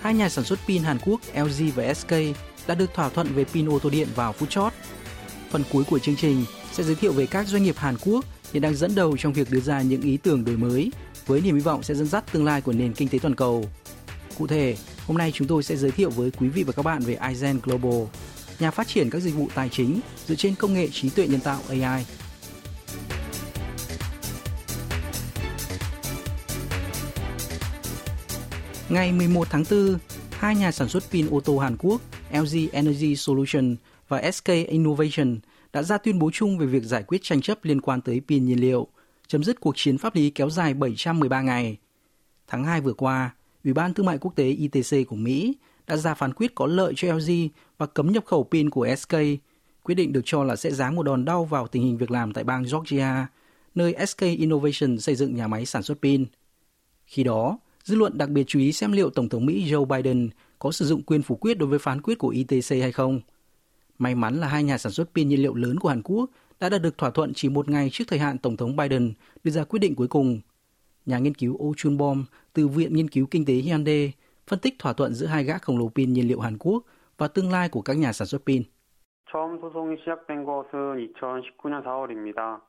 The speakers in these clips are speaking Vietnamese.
hai nhà sản xuất pin Hàn Quốc LG và SK đã được thỏa thuận về pin ô tô điện vào phút chót. Phần cuối của chương trình sẽ giới thiệu về các doanh nghiệp Hàn Quốc hiện đang dẫn đầu trong việc đưa ra những ý tưởng đổi mới với niềm hy vọng sẽ dẫn dắt tương lai của nền kinh tế toàn cầu. Cụ thể, hôm nay chúng tôi sẽ giới thiệu với quý vị và các bạn về Aizen Global, nhà phát triển các dịch vụ tài chính dựa trên công nghệ trí tuệ nhân tạo AI. Ngày 11 tháng 4, hai nhà sản xuất pin ô tô Hàn Quốc LG Energy Solution và SK Innovation đã ra tuyên bố chung về việc giải quyết tranh chấp liên quan tới pin nhiên liệu, chấm dứt cuộc chiến pháp lý kéo dài 713 ngày. Tháng 2 vừa qua, Ủy ban Thương mại Quốc tế ITC của Mỹ đã ra phán quyết có lợi cho LG và cấm nhập khẩu pin của SK, quyết định được cho là sẽ giáng một đòn đau vào tình hình việc làm tại bang Georgia, nơi SK Innovation xây dựng nhà máy sản xuất pin. Khi đó, dư luận đặc biệt chú ý xem liệu Tổng thống Mỹ Joe Biden có sử dụng quyền phủ quyết đối với phán quyết của ITC hay không. May mắn là hai nhà sản xuất pin nhiên liệu lớn của Hàn Quốc đã đạt được thỏa thuận chỉ một ngày trước thời hạn Tổng thống Biden đưa ra quyết định cuối cùng. Nhà nghiên cứu Oh Chun Bom từ Viện Nghiên cứu Kinh tế Hyundai phân tích thỏa thuận giữa hai gã khổng lồ pin nhiên liệu Hàn Quốc và tương lai của các nhà sản xuất pin. 처음 소송이 시작된 것은 2019년 4월입니다.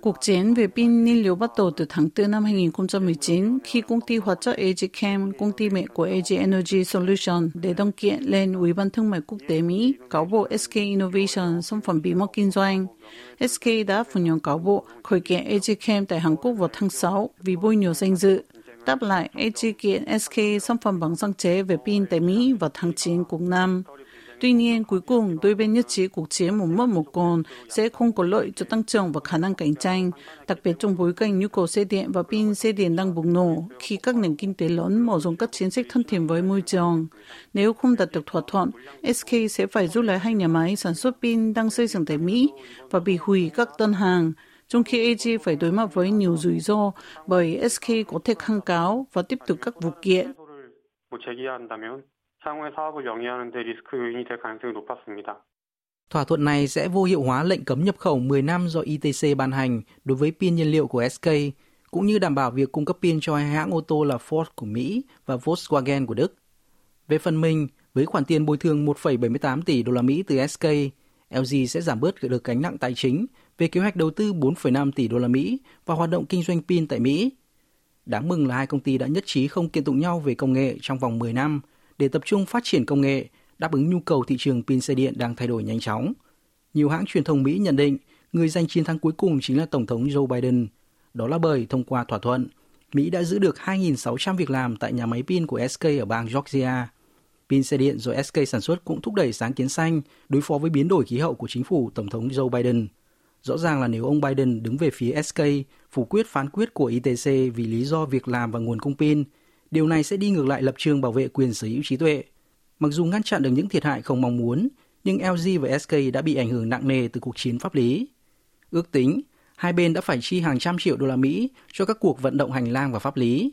Cuộc chiến về pin nhiên liệu bắt đầu từ tháng 4 năm 2019 khi công ty hóa chất AG Chem, công ty mẹ của AG Energy Solution, để đăng kiện lên Ủy ban Thương mại Quốc tế Mỹ cáo buộc SK Innovation xâm phạm bí mật kinh doanh. SK đã phủ nhận cáo buộc khởi kiện AG Chem tại Hàn Quốc vào tháng 6 vì bôi nhọ danh dự. Đáp lại, AG kiện SK xâm phạm bằng sáng chế về pin tại Mỹ vào tháng 9 cùng năm. Tuy nhiên, cuối cùng, đôi bên nhất trí cuộc chiến một mất một còn sẽ không có lợi cho tăng trưởng và khả năng cạnh tranh, đặc biệt trong bối cảnh nhu cầu xe điện và pin xe điện đang bùng nổ khi các nền kinh tế lớn mở rộng các chính sách thân thiện với môi trường. Nếu không đạt được thỏa thuận, SK sẽ phải rút lại hai nhà máy sản xuất pin đang xây dựng tại Mỹ và bị hủy các đơn hàng trong khi AG phải đối mặt với nhiều rủi ro bởi SK có thể kháng cáo và tiếp tục các vụ kiện. 향후에 사업을 영위하는 데 리스크 요인이 될 가능성이 높았습니다. Thỏa thuận này sẽ vô hiệu hóa lệnh cấm nhập khẩu 10 năm do ITC ban hành đối với pin nhiên liệu của SK, cũng như đảm bảo việc cung cấp pin cho hai hãng ô tô là Ford của Mỹ và Volkswagen của Đức. Về phần mình, với khoản tiền bồi thường 1,78 tỷ đô la Mỹ từ SK, LG sẽ giảm bớt được gánh nặng tài chính về kế hoạch đầu tư 4,5 tỷ đô la Mỹ vào hoạt động kinh doanh pin tại Mỹ. Đáng mừng là hai công ty đã nhất trí không kiện tụng nhau về công nghệ trong vòng 10 năm để tập trung phát triển công nghệ, đáp ứng nhu cầu thị trường pin xe điện đang thay đổi nhanh chóng. Nhiều hãng truyền thông Mỹ nhận định người giành chiến thắng cuối cùng chính là Tổng thống Joe Biden. Đó là bởi thông qua thỏa thuận, Mỹ đã giữ được 2.600 việc làm tại nhà máy pin của SK ở bang Georgia. Pin xe điện do SK sản xuất cũng thúc đẩy sáng kiến xanh đối phó với biến đổi khí hậu của chính phủ Tổng thống Joe Biden. Rõ ràng là nếu ông Biden đứng về phía SK, phủ quyết phán quyết của ITC vì lý do việc làm và nguồn cung pin, Điều này sẽ đi ngược lại lập trường bảo vệ quyền sở hữu trí tuệ. Mặc dù ngăn chặn được những thiệt hại không mong muốn, nhưng LG và SK đã bị ảnh hưởng nặng nề từ cuộc chiến pháp lý. Ước tính, hai bên đã phải chi hàng trăm triệu đô la Mỹ cho các cuộc vận động hành lang và pháp lý.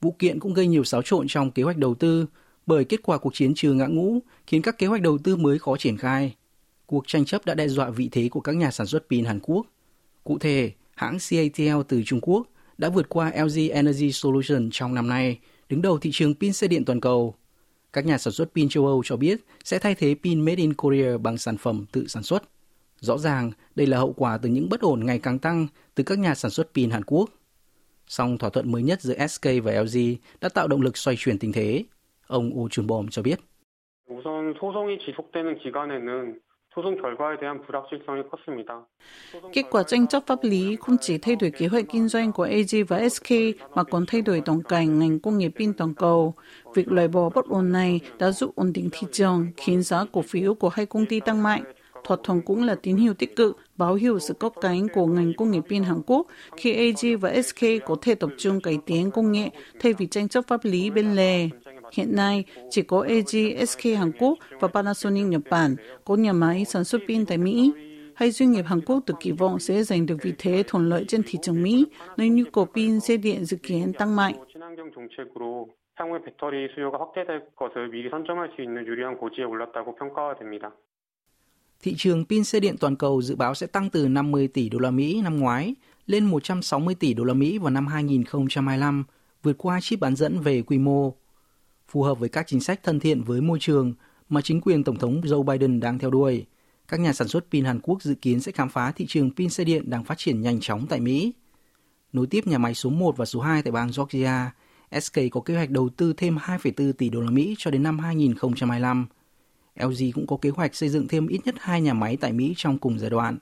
Vụ kiện cũng gây nhiều xáo trộn trong kế hoạch đầu tư, bởi kết quả cuộc chiến chưa ngã ngũ khiến các kế hoạch đầu tư mới khó triển khai. Cuộc tranh chấp đã đe dọa vị thế của các nhà sản xuất pin Hàn Quốc. Cụ thể, hãng CATL từ Trung Quốc đã vượt qua LG Energy Solution trong năm nay đứng đầu thị trường pin xe điện toàn cầu. Các nhà sản xuất pin châu Âu cho biết sẽ thay thế pin made in Korea bằng sản phẩm tự sản xuất. Rõ ràng, đây là hậu quả từ những bất ổn ngày càng tăng từ các nhà sản xuất pin Hàn Quốc. Song thỏa thuận mới nhất giữa SK và LG đã tạo động lực xoay chuyển tình thế. Ông Oh Chun-bom cho biết. 우선 소송이 지속되는 기간에는 Kết quả tranh chấp pháp lý không chỉ thay đổi kế hoạch kinh doanh của AG và SK mà còn thay đổi tổng cảnh ngành công nghiệp pin toàn cầu. Việc loại bỏ bất ổn này đã giúp ổn định thị trường, khiến giá cổ phiếu của hai công ty tăng mạnh. Thỏa thuận cũng là tín hiệu tích cực, báo hiệu sự cốc cánh của ngành công nghiệp pin Hàn Quốc khi AG và SK có thể tập trung cải tiến công nghệ thay vì tranh chấp pháp lý bên lề. Hiện nay, chỉ có LG, SK Hàn Quốc và Panasonic Nhật Bản có nhà máy sản xuất pin tại Mỹ. Hai doanh nghiệp Hàn Quốc được kỳ vọng sẽ giành được vị thế thuận lợi trên thị trường Mỹ, nơi nhu cầu pin xe điện dự kiến tăng mạnh. 향후에 배터리 수요가 확대될 것을 미리 선점할 수 있는 유리한 고지에 올랐다고 평가가 됩니다. Thị trường pin xe điện toàn cầu dự báo sẽ tăng từ 50 tỷ đô la Mỹ năm ngoái lên 160 tỷ đô la Mỹ vào năm 2025, vượt qua chip bán dẫn về quy mô. Phù hợp với các chính sách thân thiện với môi trường mà chính quyền Tổng thống Joe Biden đang theo đuổi, các nhà sản xuất pin Hàn Quốc dự kiến sẽ khám phá thị trường pin xe điện đang phát triển nhanh chóng tại Mỹ. Nối tiếp nhà máy số 1 và số 2 tại bang Georgia, SK có kế hoạch đầu tư thêm 2,4 tỷ đô la Mỹ cho đến năm 2025. LG cũng có kế hoạch xây dựng thêm ít nhất hai nhà máy tại Mỹ trong cùng giai đoạn.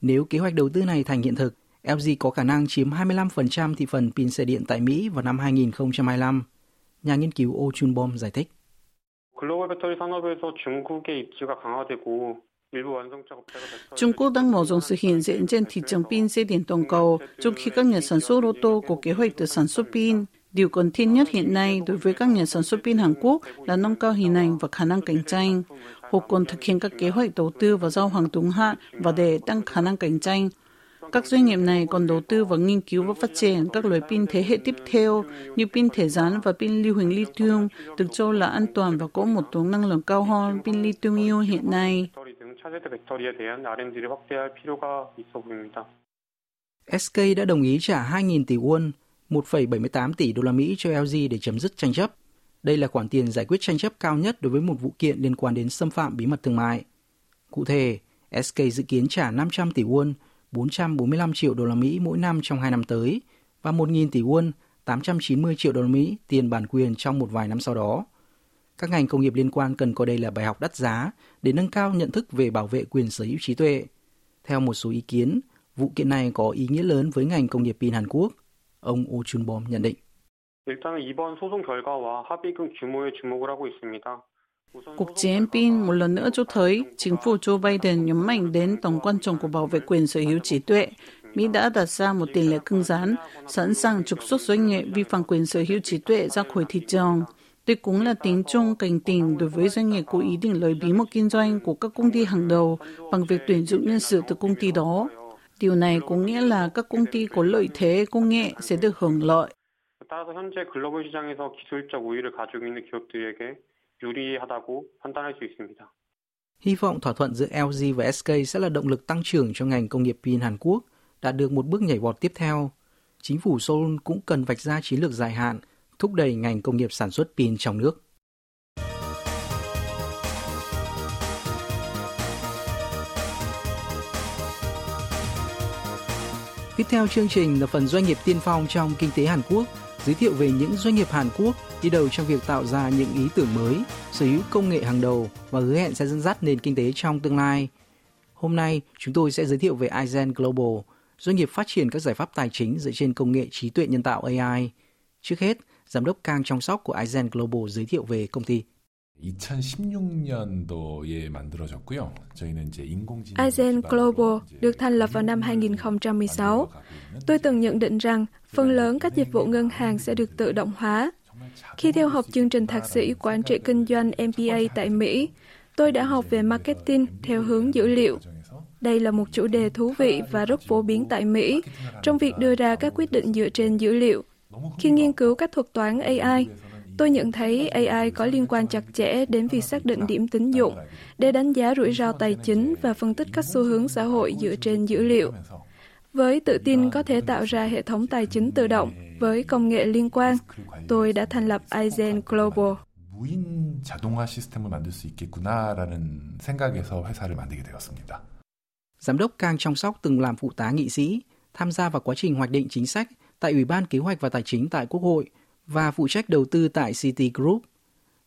Nếu kế hoạch đầu tư này thành hiện thực, LG có khả năng chiếm 25% thị phần pin xe điện tại Mỹ vào năm 2025 nhà nghiên cứu Oh Chun Bom giải thích. Trung Quốc đang mở rộng sự hiện diện trên thị trường pin dây điện toàn cầu, trong khi các nhà sản xuất ô tô có kế hoạch tự sản xuất pin. Điều cần thiết nhất hiện nay đối với các nhà sản xuất pin Hàn Quốc là nâng cao hình ảnh và khả năng cạnh tranh. Họ còn thực hiện các kế hoạch đầu tư vào giao hàng đúng hạn và để tăng khả năng cạnh tranh. Các doanh nghiệp này còn đầu tư vào nghiên cứu và phát triển các loại pin thế hệ tiếp theo như pin thể rắn và pin lưu huỳnh lithium được cho là an toàn và có một tốn năng lượng cao hơn pin lithium ion hiện nay. SK đã đồng ý trả 2.000 tỷ won 1,78 tỷ đô la Mỹ cho LG để chấm dứt tranh chấp. Đây là khoản tiền giải quyết tranh chấp cao nhất đối với một vụ kiện liên quan đến xâm phạm bí mật thương mại. Cụ thể, SK dự kiến trả 500 tỷ won, 445 triệu đô la Mỹ mỗi năm trong 2 năm tới và 1.000 tỷ won, 890 triệu đô la Mỹ tiền bản quyền trong một vài năm sau đó. Các ngành công nghiệp liên quan cần coi đây là bài học đắt giá để nâng cao nhận thức về bảo vệ quyền sở hữu trí tuệ. Theo một số ý kiến, vụ kiện này có ý nghĩa lớn với ngành công nghiệp pin Hàn Quốc – Ông Oh Chun-bom nhận định. 일단은 이번 소송 결과와 합의금 규모에 주목을 하고 있습니다. Cuộc chiến pin một lần nữa cho thấy chính phủ Joe Biden nhấn mạnh đến tầm quan trọng của bảo vệ quyền sở hữu trí tuệ. Mỹ đã đặt ra một tiền lệ cứng rắn, sẵn sàng trục xuất doanh nghiệp vi phạm quyền sở hữu trí tuệ ra khỏi thị trường. Đây cũng là tính chung cảnh tỉnh đối với doanh nghiệp có ý định lấy bí mật kinh doanh của các công ty hàng đầu bằng việc tuyển dụng nhân sự từ công ty đó. Điều này có nghĩa là các công ty có lợi thế công nghệ sẽ được hưởng lợi. 따라서 현재 글로벌 시장에서 기술적 우위를 가지고 있는 기업들에게 유리하다고 판단할 수 있습니다. Hy vọng thỏa thuận giữa LG và SK sẽ là động lực tăng trưởng cho ngành công nghiệp pin Hàn Quốc, đạt được một bước nhảy vọt tiếp theo. Chính phủ Seoul cũng cần vạch ra chiến lược dài hạn, thúc đẩy ngành công nghiệp sản xuất pin trong nước. Tiếp theo chương trình là phần doanh nghiệp tiên phong trong kinh tế Hàn Quốc, giới thiệu về những doanh nghiệp Hàn Quốc đi đầu trong việc tạo ra những ý tưởng mới, sở hữu công nghệ hàng đầu và hứa hẹn sẽ dẫn dắt nền kinh tế trong tương lai. Hôm nay, chúng tôi sẽ giới thiệu về Aizen Global, doanh nghiệp phát triển các giải pháp tài chính dựa trên công nghệ trí tuệ nhân tạo AI. Trước hết, giám đốc Kang Trong Sóc của Aizen Global giới thiệu về công ty. 2016년도에 만들어졌고요. 저희는 이제 인공지능 Aizen Global được thành lập vào năm 2016. Tôi từng nhận định rằng phần lớn các dịch vụ ngân hàng sẽ được tự động hóa. Khi theo học chương trình thạc sĩ quản trị kinh doanh MBA tại Mỹ, tôi đã học về marketing theo hướng dữ liệu. Đây là một chủ đề thú vị và rất phổ biến tại Mỹ trong việc đưa ra các quyết định dựa trên dữ liệu. Khi nghiên cứu các thuật toán AI, Tôi nhận thấy AI có liên quan chặt chẽ đến việc xác định điểm tín dụng để đánh giá rủi ro tài chính và phân tích các xu hướng xã hội dựa trên dữ liệu. Với tự tin có thể tạo ra hệ thống tài chính tự động với công nghệ liên quan, tôi đã thành lập Aizen Global. 무인 자동화 시스템을 만들 수 있겠구나라는 생각에서 회사를 만들게 되었습니다. Giám đốc Kang Trong Sóc từng làm phụ tá nghị sĩ, tham gia vào quá trình hoạch định chính sách tại Ủy ban Kế hoạch và Tài chính tại Quốc hội và phụ trách đầu tư tại City Group.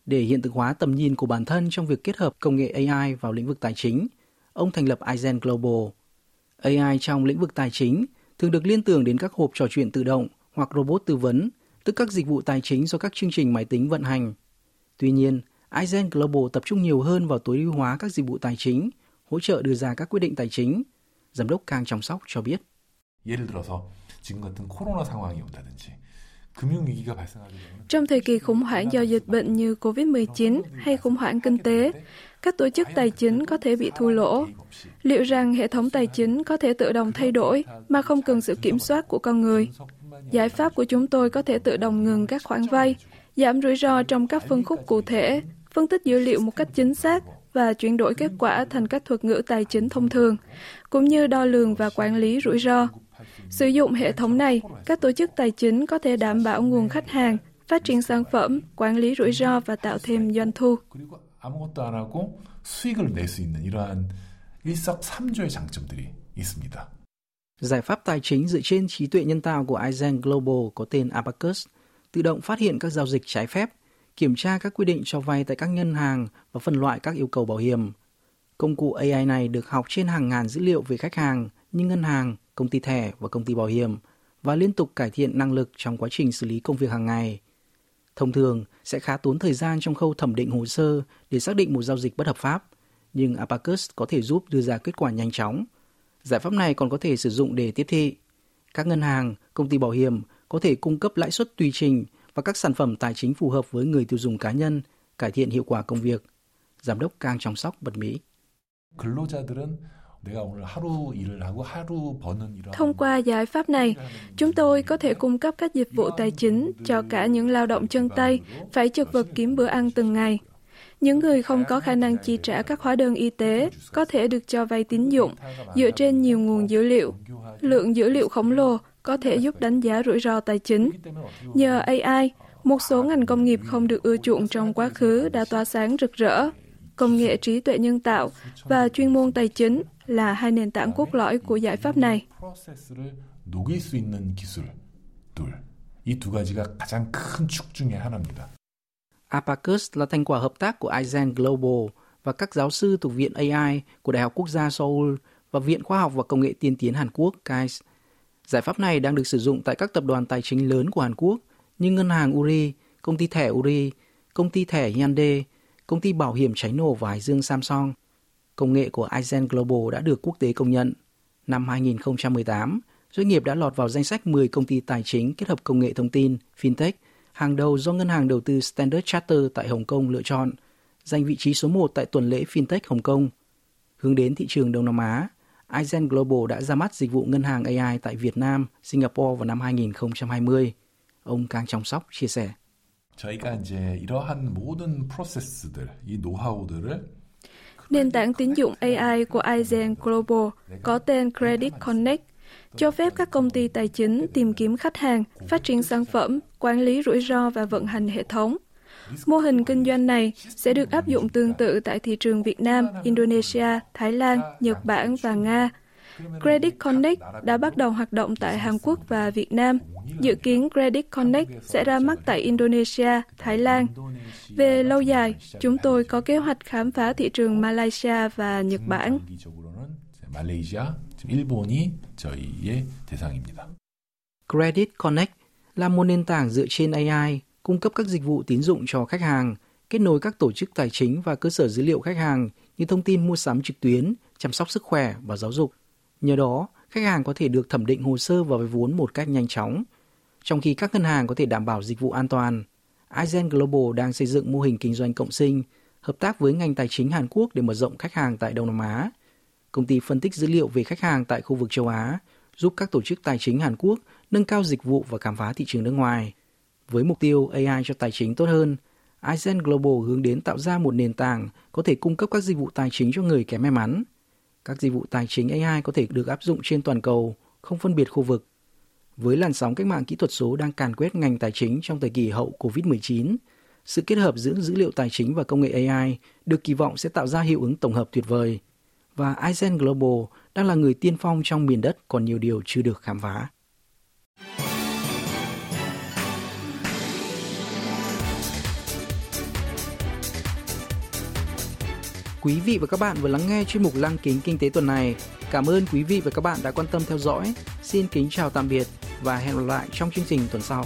Để hiện thực hóa tầm nhìn của bản thân trong việc kết hợp công nghệ AI vào lĩnh vực tài chính, ông thành lập Aizen Global. AI trong lĩnh vực tài chính thường được liên tưởng đến các hộp trò chuyện tự động hoặc robot tư vấn, tức các dịch vụ tài chính do các chương trình máy tính vận hành. Tuy nhiên, Aizen Global tập trung nhiều hơn vào tối ưu hóa các dịch vụ tài chính, hỗ trợ đưa ra các quyết định tài chính. Giám đốc Kang Trong Sóc cho biết. 예를 들어서 지금 같은 코로나 상황이 온다든지 trong thời kỳ khủng hoảng do dịch bệnh như COVID-19 hay khủng hoảng kinh tế, các tổ chức tài chính có thể bị thua lỗ. Liệu rằng hệ thống tài chính có thể tự động thay đổi mà không cần sự kiểm soát của con người? Giải pháp của chúng tôi có thể tự động ngừng các khoản vay, giảm rủi ro trong các phân khúc cụ thể, phân tích dữ liệu một cách chính xác và chuyển đổi kết quả thành các thuật ngữ tài chính thông thường, cũng như đo lường và quản lý rủi ro. Sử dụng hệ thống này, các tổ chức tài chính có thể đảm bảo nguồn khách hàng, phát triển sản phẩm, quản lý rủi ro và tạo thêm doanh thu. 아무것도 안 하고 수익을 낼수 있는 이러한 일석삼조의 장점들이 있습니다. Giải pháp tài chính dựa trên trí tuệ nhân tạo của Aizen Global có tên Abacus tự động phát hiện các giao dịch trái phép, kiểm tra các quy định cho vay tại các ngân hàng và phân loại các yêu cầu bảo hiểm. Công cụ AI này được học trên hàng ngàn dữ liệu về khách hàng – như ngân hàng, công ty thẻ và công ty bảo hiểm và liên tục cải thiện năng lực trong quá trình xử lý công việc hàng ngày. Thông thường sẽ khá tốn thời gian trong khâu thẩm định hồ sơ để xác định một giao dịch bất hợp pháp, nhưng Apacus có thể giúp đưa ra kết quả nhanh chóng. Giải pháp này còn có thể sử dụng để tiếp thị. Các ngân hàng, công ty bảo hiểm có thể cung cấp lãi suất tùy trình và các sản phẩm tài chính phù hợp với người tiêu dùng cá nhân, cải thiện hiệu quả công việc. Giám đốc Cang Trong Sóc bật Mỹ. Thông qua giải pháp này, chúng tôi có thể cung cấp các dịch vụ tài chính cho cả những lao động chân tay phải chật vật kiếm bữa ăn từng ngày. Những người không có khả năng chi trả các hóa đơn y tế có thể được cho vay tín dụng dựa trên nhiều nguồn dữ liệu. Lượng dữ liệu khổng lồ có thể giúp đánh giá rủi ro tài chính. Nhờ AI, một số ngành công nghiệp không được ưa chuộng trong quá khứ đã tỏa sáng rực rỡ công nghệ trí tuệ nhân tạo và chuyên môn tài chính là hai nền tảng cốt lõi của giải pháp này. Apacus là thành quả hợp tác của Aizen Global và các giáo sư thuộc Viện AI của Đại học Quốc gia Seoul và Viện Khoa học và Công nghệ Tiên tiến Hàn Quốc KAIS. Giải pháp này đang được sử dụng tại các tập đoàn tài chính lớn của Hàn Quốc như ngân hàng Uri, công ty thẻ Uri, công ty thẻ Hyundai Công ty bảo hiểm cháy nổ và Hải Dương Samsung. Công nghệ của Aizen Global đã được quốc tế công nhận. Năm 2018, doanh nghiệp đã lọt vào danh sách 10 công ty tài chính kết hợp công nghệ thông tin, fintech – hàng đầu do ngân hàng đầu tư Standard Charter tại Hồng Kông lựa chọn, giành vị trí số 1 tại tuần lễ FinTech Hồng Kông. Hướng đến thị trường Đông Nam Á, Aizen Global đã ra mắt dịch vụ ngân hàng AI tại Việt Nam, Singapore vào năm 2020. Ông Cang Trọng Sóc chia sẻ. Nền tảng tín dụng AI của Aizen Global có tên Credit Connect cho phép các công ty tài chính tìm kiếm khách hàng, phát triển sản phẩm, quản lý rủi ro và vận hành hệ thống. Mô hình kinh doanh này sẽ được áp dụng tương tự tại thị trường Việt Nam, Indonesia, Thái Lan, Nhật Bản và Nga. Credit Connect đã bắt đầu hoạt động tại Hàn Quốc và Việt Nam. Dự kiến Credit Connect sẽ ra mắt tại Indonesia, Thái Lan. Về lâu dài, chúng tôi có kế hoạch khám phá thị trường Malaysia và Nhật Bản. Credit Connect là một nền tảng dựa trên AI cung cấp các dịch vụ tín dụng cho khách hàng, kết nối các tổ chức tài chính và cơ sở dữ liệu khách hàng như thông tin mua sắm trực tuyến, chăm sóc sức khỏe và giáo dục. Nhờ đó, khách hàng có thể được thẩm định hồ sơ và vay vốn một cách nhanh chóng, trong khi các ngân hàng có thể đảm bảo dịch vụ an toàn. Aizen Global đang xây dựng mô hình kinh doanh cộng sinh, hợp tác với ngành tài chính Hàn Quốc để mở rộng khách hàng tại Đông Nam Á công ty phân tích dữ liệu về khách hàng tại khu vực châu Á, giúp các tổ chức tài chính Hàn Quốc nâng cao dịch vụ và khám phá thị trường nước ngoài. Với mục tiêu AI cho tài chính tốt hơn, Aizen Global hướng đến tạo ra một nền tảng có thể cung cấp các dịch vụ tài chính cho người kém may mắn. Các dịch vụ tài chính AI có thể được áp dụng trên toàn cầu, không phân biệt khu vực. Với làn sóng cách mạng kỹ thuật số đang càn quét ngành tài chính trong thời kỳ hậu COVID-19, sự kết hợp giữa dữ liệu tài chính và công nghệ AI được kỳ vọng sẽ tạo ra hiệu ứng tổng hợp tuyệt vời – và Aizen Global đang là người tiên phong trong miền đất còn nhiều điều chưa được khám phá. Quý vị và các bạn vừa lắng nghe chuyên mục Lăng kính kinh tế tuần này. Cảm ơn quý vị và các bạn đã quan tâm theo dõi. Xin kính chào tạm biệt và hẹn gặp lại trong chương trình tuần sau.